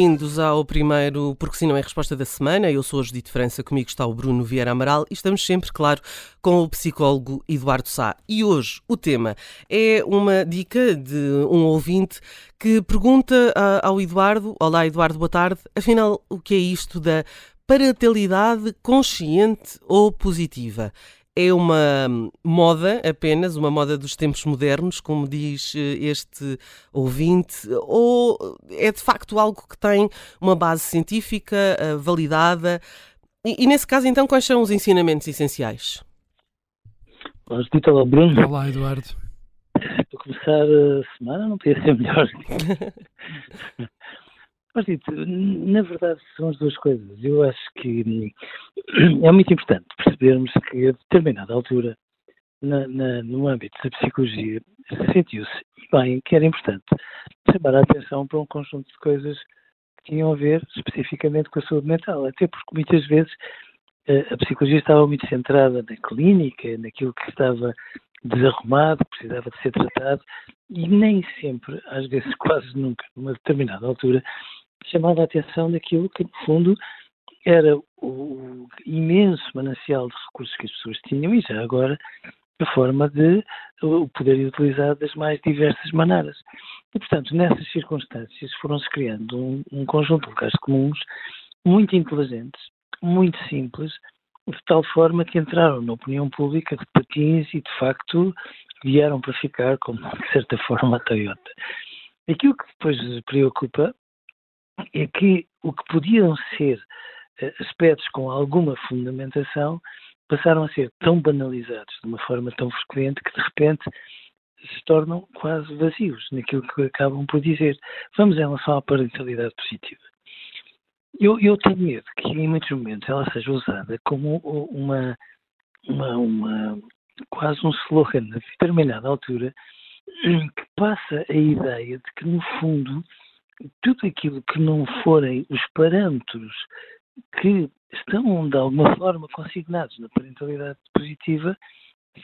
Bem-vindos ao primeiro Porque Se Não é Resposta da Semana. Eu sou a Judite França, comigo está o Bruno Vieira Amaral e estamos sempre, claro, com o psicólogo Eduardo Sá. E hoje o tema é uma dica de um ouvinte que pergunta ao Eduardo: Olá, Eduardo, boa tarde. Afinal, o que é isto da parentalidade consciente ou positiva? É uma moda apenas, uma moda dos tempos modernos, como diz eh, este ouvinte, ou é de facto algo que tem uma base científica eh, validada? E, e nesse caso, então, quais são os ensinamentos essenciais? Olá, Bruno. Olá, Eduardo. Para começar a semana não podia ser melhor. Dito, na verdade, são as duas coisas. Eu acho que hum, é muito importante percebermos que, a determinada altura, na, na, no âmbito da psicologia, sentiu-se bem que era importante chamar a atenção para um conjunto de coisas que tinham a ver especificamente com a saúde mental. Até porque muitas vezes eh, a psicologia estava muito centrada na clínica, naquilo que estava desarrumado, precisava de ser tratado, e nem sempre, às vezes quase nunca, numa determinada altura, chamava a atenção daquilo que, no fundo, era o imenso manancial de recursos que as pessoas tinham e já agora a forma de o poderem utilizar das mais diversas maneiras. E, portanto, nessas circunstâncias foram-se criando um, um, conjunto de lugares comuns muito inteligentes, muito simples, de tal forma que entraram na opinião pública de patins e, de facto, vieram para ficar como, de certa forma, a Toyota. Aquilo que depois preocupa é que o que podiam ser eh, aspectos com alguma fundamentação passaram a ser tão banalizados de uma forma tão frequente que de repente se tornam quase vazios naquilo que acabam por dizer. Vamos em relação à parentalidade positiva. Eu, eu tenho medo que em muitos momentos ela seja usada como uma, uma, uma quase um slogan a determinada altura que passa a ideia de que no fundo tudo aquilo que não forem os parâmetros que estão de alguma forma consignados na parentalidade positiva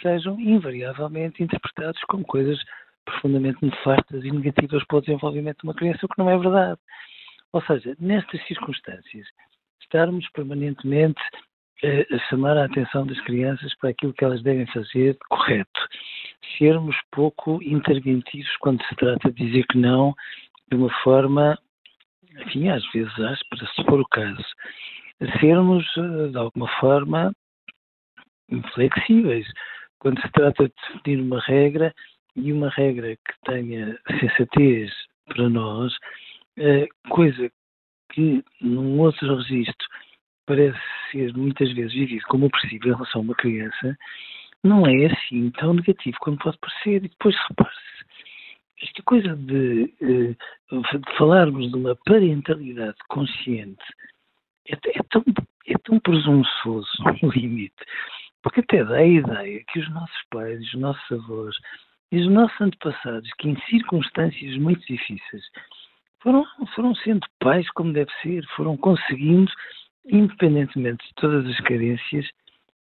sejam invariavelmente interpretados como coisas profundamente nefastas e negativas para o desenvolvimento de uma criança, o que não é verdade. Ou seja, nestas circunstâncias, estarmos permanentemente eh, a chamar a atenção das crianças para aquilo que elas devem fazer correto, sermos pouco interventivos quando se trata de dizer que não de uma forma, enfim, às vezes áspera, se for o caso, sermos, eh, de alguma forma, inflexíveis. Quando se trata de definir uma regra, e uma regra que tenha sensatez para nós, coisa que num outro registro parece ser muitas vezes vivido como opressivo em relação a uma criança, não é assim tão negativo como pode parecer. E depois repare-se, esta coisa de, eh, de, falarmos de uma parentalidade consciente é, é, tão, é tão presunçoso no limite, porque até dá a ideia que os nossos pais, os nossos avós e os nossos antepassados, que em circunstâncias muito difíceis foram, foram sendo pais como deve ser, foram conseguindo, independentemente de todas as carências,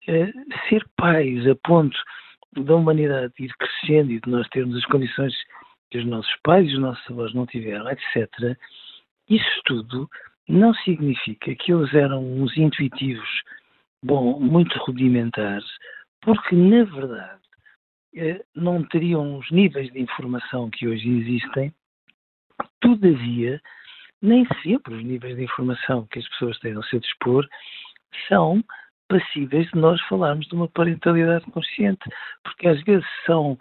eh, ser pais a ponto da humanidade ir crescendo e de nós termos as condições que os nossos pais e os nossos avós não tiveram, etc., isso tudo não significa que eles eram uns intuitivos, bom, muito rudimentares, porque, na verdade, eh, não teriam os níveis de informação que hoje existem, todavia, nem sempre os níveis de informação que as pessoas têm ao seu dispor são passíveis de nós falarmos de uma parentalidade consciente, porque às vezes são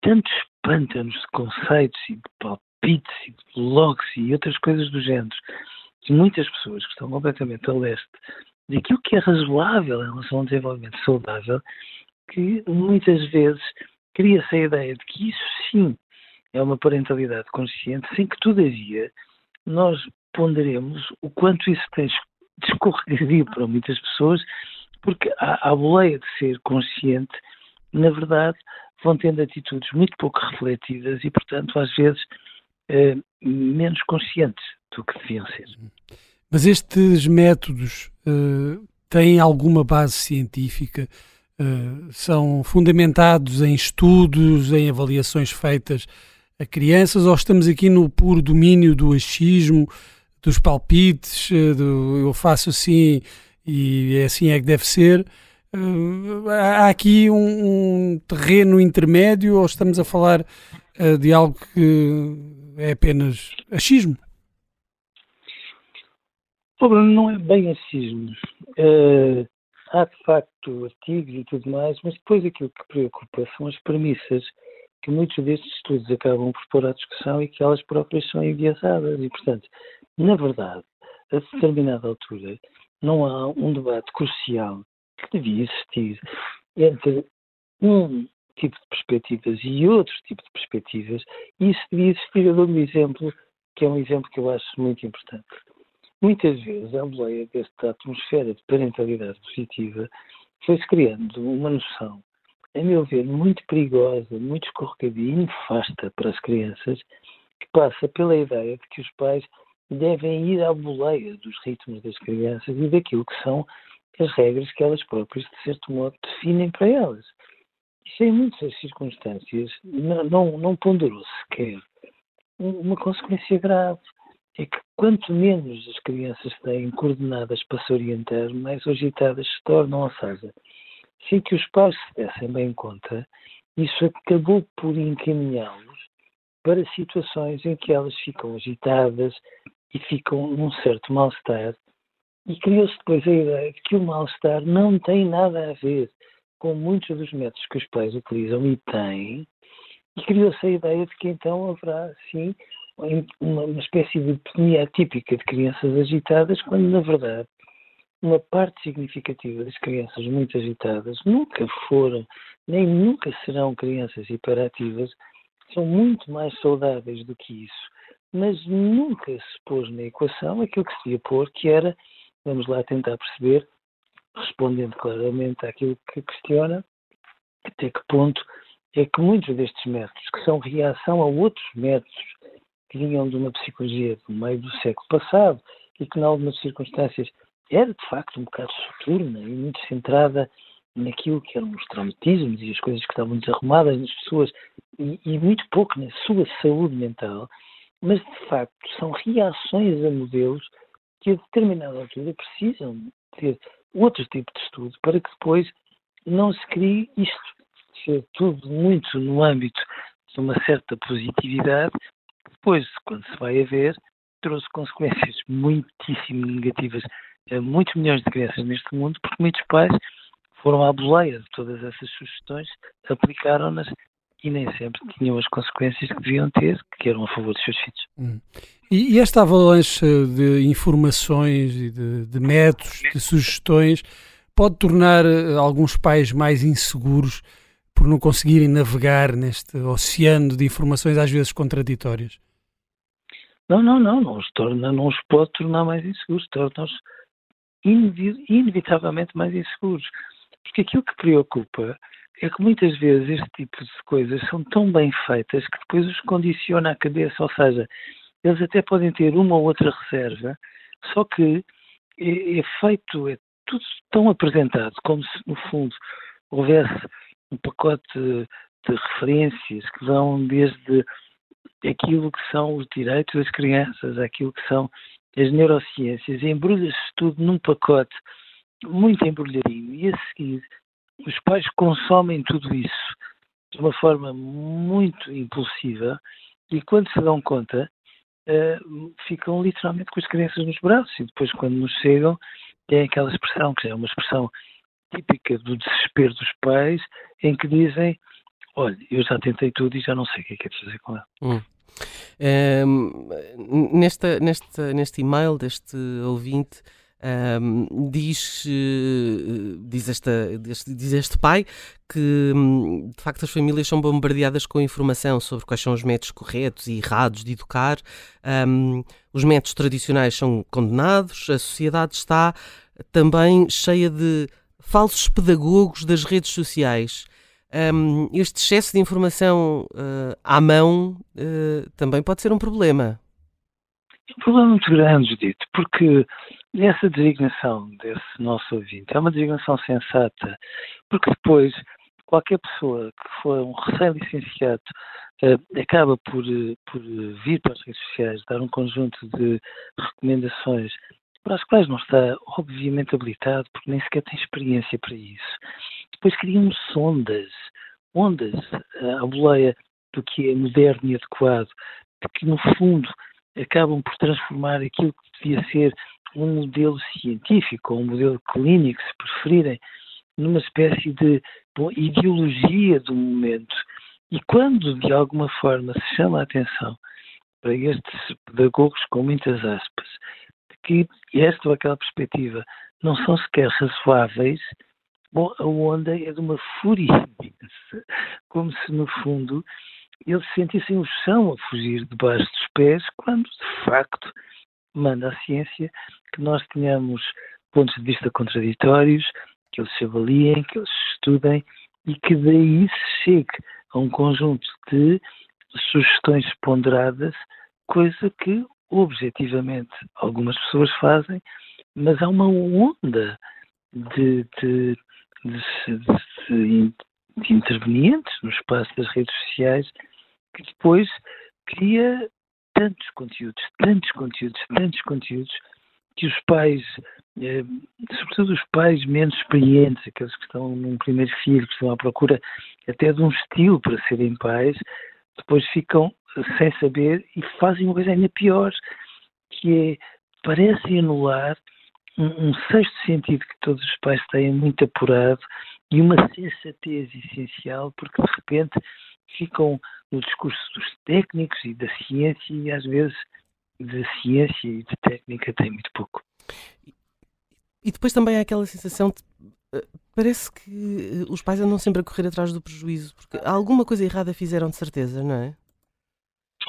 tantos pântanos de conceitos e de palpites e de blogs e outras coisas do género, de muitas pessoas que estão completamente a leste daquilo que é razoável em relação a um desenvolvimento saudável, que muitas vezes cria-se a ideia de que isso sim é uma parentalidade consciente, sem que, todavia, nós ponderemos o quanto isso tem descorregadio para muitas pessoas, porque a, a boleia de ser consciente, na verdade, vão tendo atitudes muito pouco refletidas e, portanto, às vezes, eh, menos conscientes do que deviam ser. Mas estes métodos uh, têm alguma base científica? Uh, são fundamentados em estudos, em avaliações feitas a crianças, ou estamos aqui no puro domínio do achismo, dos palpites, uh, do eu faço assim e é assim é que deve ser? há aqui um, um, terreno intermédio ou estamos a falar de algo que é apenas achismo? Bruno não é bem acismo. Uh, há de facto artigos e tudo mais, mas depois aquilo que preocupa são as premissas que muitos destes estudos acabam por pôr à discussão e que elas próprias são enviesadas. E, portanto, na verdade, a determinada altura, não há um debate crucial que devia existir entre um tipo de perspectivas e outro tipo de perspectivas, e isso devia existir. Eu dou um exemplo, que é um exemplo que eu acho muito importante. Muitas vezes, a boleia desta atmosfera de parentalidade positiva foi-se criando uma noção, a meu ver, muito perigosa, muito escorregadia e nefasta para as crianças, que passa pela ideia de que os pais devem ir à boleia dos ritmos das crianças e daquilo que são as regras que elas próprias, de certo modo, definem para elas. Isso, em muitas circunstâncias, não, não, ponderou sequer uma consequência grave é que quanto menos as crianças têm coordenadas para se orientar, mais agitadas se tornam, ou seja, sem que os pais se dessem bem conta, isso acabou por encaminhá-los para situações em que elas ficam agitadas e ficam num certo mal-estar, e criou-se depois a ideia de que o mal-estar não tem nada a ver com muitos dos métodos que os pais utilizam e têm, e criou-se a ideia de que então haverá, sim, uma, uma espécie de epidemia típica de crianças agitadas, quando na verdade uma parte significativa das crianças muito agitadas nunca foram, nem nunca serão crianças hiperativas, são muito mais saudáveis do que isso. Mas nunca se pôs na equação aquilo que se devia pôr, que era, vamos lá tentar perceber, respondendo claramente àquilo que questiona, até que ponto é que muitos destes métodos, que são reação a outros métodos que vinham de uma psicologia do meio do século passado e que, em algumas circunstâncias, era de facto um bocado soturna e muito centrada naquilo que eram os traumatismos e as coisas que estavam desarrumadas nas pessoas e, e muito pouco na sua saúde mental, mas de facto são reações a modelos que a determinada altura precisam ter outro tipo de estudo para que depois não se crie isto, ser tudo muito no âmbito de uma certa positividade depois, quando se vai a ver, trouxe consequências muitíssimo negativas muitos milhões de crianças neste mundo, porque muitos pais foram à boleia de todas essas sugestões, aplicaram-nas e nem sempre tinham as consequências que deviam ter, que eram a favor dos seus filhos. Hum. E, e, esta avalanche de informações e de, de métodos, de sugestões, pode tornar eh, alguns pais mais inseguros por não conseguirem navegar neste oceano de informações às vezes contraditórias? Não, não, não, não os, torna, não os pode tornar mais inseguros, torna-os inevitavelmente mais inseguros. Porque aquilo que preocupa é que muitas vezes este tipo de coisas são tão bem feitas que depois os condiciona a cabeça, ou seja, eles até podem ter uma ou outra reserva, só que é, é feito, é tudo tão apresentado como se no fundo houvesse um pacote de, referências que vão desde aquilo que são os direitos das crianças, aquilo que são as neurociências, embrulha-se tudo num pacote muito embrulhadinho e a seguir os pais consomem tudo isso de uma forma muito impulsiva e quando se dão conta uh, ficam literalmente com as crianças nos braços e depois quando nos chegam tem aquela expressão que é uma expressão típica do desespero dos pais, em que dizem: Olha, eu já tentei tudo e já não sei o que é que é de fazer com ela. Hum. Um, nesta, nesta, neste e-mail deste ouvinte, um, diz, eh, diz, esta, diz este pai que hum, de facto as famílias são bombardeadas com informação sobre quais são os métodos corretos e errados de educar. Um, os métodos tradicionais são condenados, a sociedade está também cheia de falsos pedagogos das redes sociais. Um, este excesso de informação uh, à mão uh, também pode ser um problema. É um problema muito grande, Judito, porque essa designação desse nosso ouvinte é uma designação sensata, porque depois qualquer pessoa que for um recém-licenciado uh, acaba por, por vir para as redes sociais, dar um conjunto de recomendações para as quais não está obviamente habilitado, porque nem sequer tem experiência para isso. Depois criam sondas, ondas uh, à boleia do que é moderno e adequado, que no fundo acabam por transformar aquilo que devia ser um modelo científico ou um modelo clínico, se preferirem, numa espécie de bom, ideologia do momento. E quando, de alguma forma, se chama a atenção para estes pedagogos com muitas aspas, que esta ou aquela perspectiva não são sequer razoáveis, bom, a onda é de uma fúria imensa, como se, no fundo, eles sentissem o chão a fugir debaixo dos pés, quando, de facto, manda a ciência que nós tenhamos pontos de vista contraditórios, que eles se avaliem, que eles se estudem e que daí se chegue a um conjunto de sugestões ponderadas, coisa que objetivamente algumas pessoas fazem, mas há uma onda de, de, de, de, de intervenientes no espaço das redes sociais que depois cria tantos conteúdos, tantos conteúdos, tantos conteúdos, que os pais, eh, sobretudo os pais menos experientes, aqueles que estão num primeiro filho, que estão à procura até de um estilo para serem pais, depois ficam sem saber e fazem uma coisa ainda pior, que é, parecem anular um, um sexto sentido que todos os pais têm muito apurado e uma sensatez essencial, porque de repente ficam no discurso dos técnicos e da ciência e às vezes de ciência e de técnica tem muito pouco. E depois também há aquela sensação de eh, parece que eh, os pais andam sempre a correr atrás do prejuízo, porque alguma coisa errada fizeram de certeza, não é?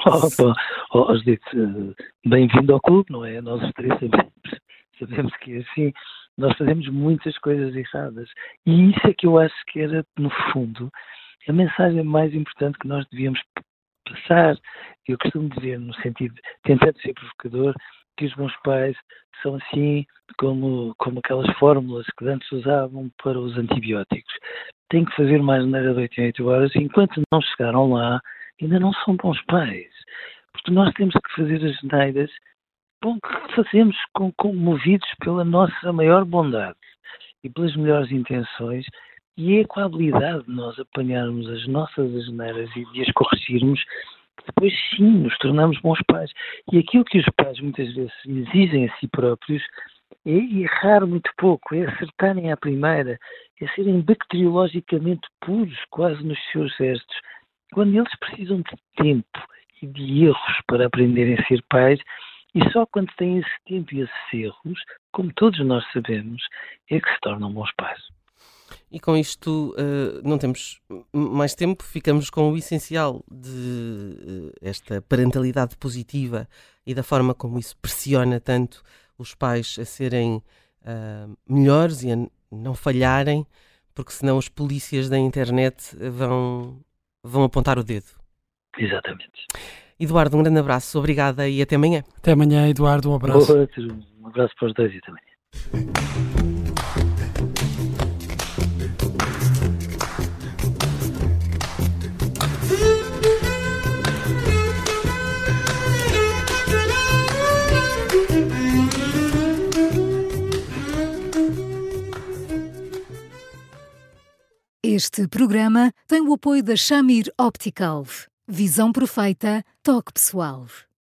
Opa, oh, oh, bem-vindo ao clube, não é? Nós os três sabemos, sabemos que é assim. Nós fazemos muitas coisas erradas. E isso é que eu acho que era, no fundo, a mensagem mais importante que nós devíamos passar, eu costumo dizer, no sentido, tentando ser provocador, que os bons pais são assim como, como aquelas fórmulas que antes usavam para os antibióticos. Têm que fazer mais maneira de 8 em 8 horas, enquanto não chegaram lá, ainda não são bons pais. Porque nós temos que fazer as geneiras bom, fazemos com, com, movidos pela nossa maior bondade e pelas melhores intenções e é com a habilidade de nós apanharmos as nossas asneiras e de as corrigirmos que depois sim nos tornamos bons pais. E aquilo que os pais muitas vezes exigem a si próprios é errar muito pouco, é acertarem à primeira, é serem bacteriologicamente puros quase nos seus gestos. Quando eles precisam de tempo e de erros para aprenderem a ser pais, e só quando têm esse tempo e esses erros, como todos nós sabemos, é que se tornam bons pais. E com isto uh, não temos mais tempo, ficamos com o essencial de uh, esta parentalidade positiva e da forma como isso pressiona tanto os pais a serem uh, melhores e a não falharem, porque senão os polícias da internet vão, vão apontar o dedo. Exatamente. Eduardo, um grande abraço, obrigada e até amanhã. Até amanhã, Eduardo, um abraço. Um abraço para os dois e até amanhã. Este programa tem o apoio da Shamir Optical. Visão perfeita, toque pessoal.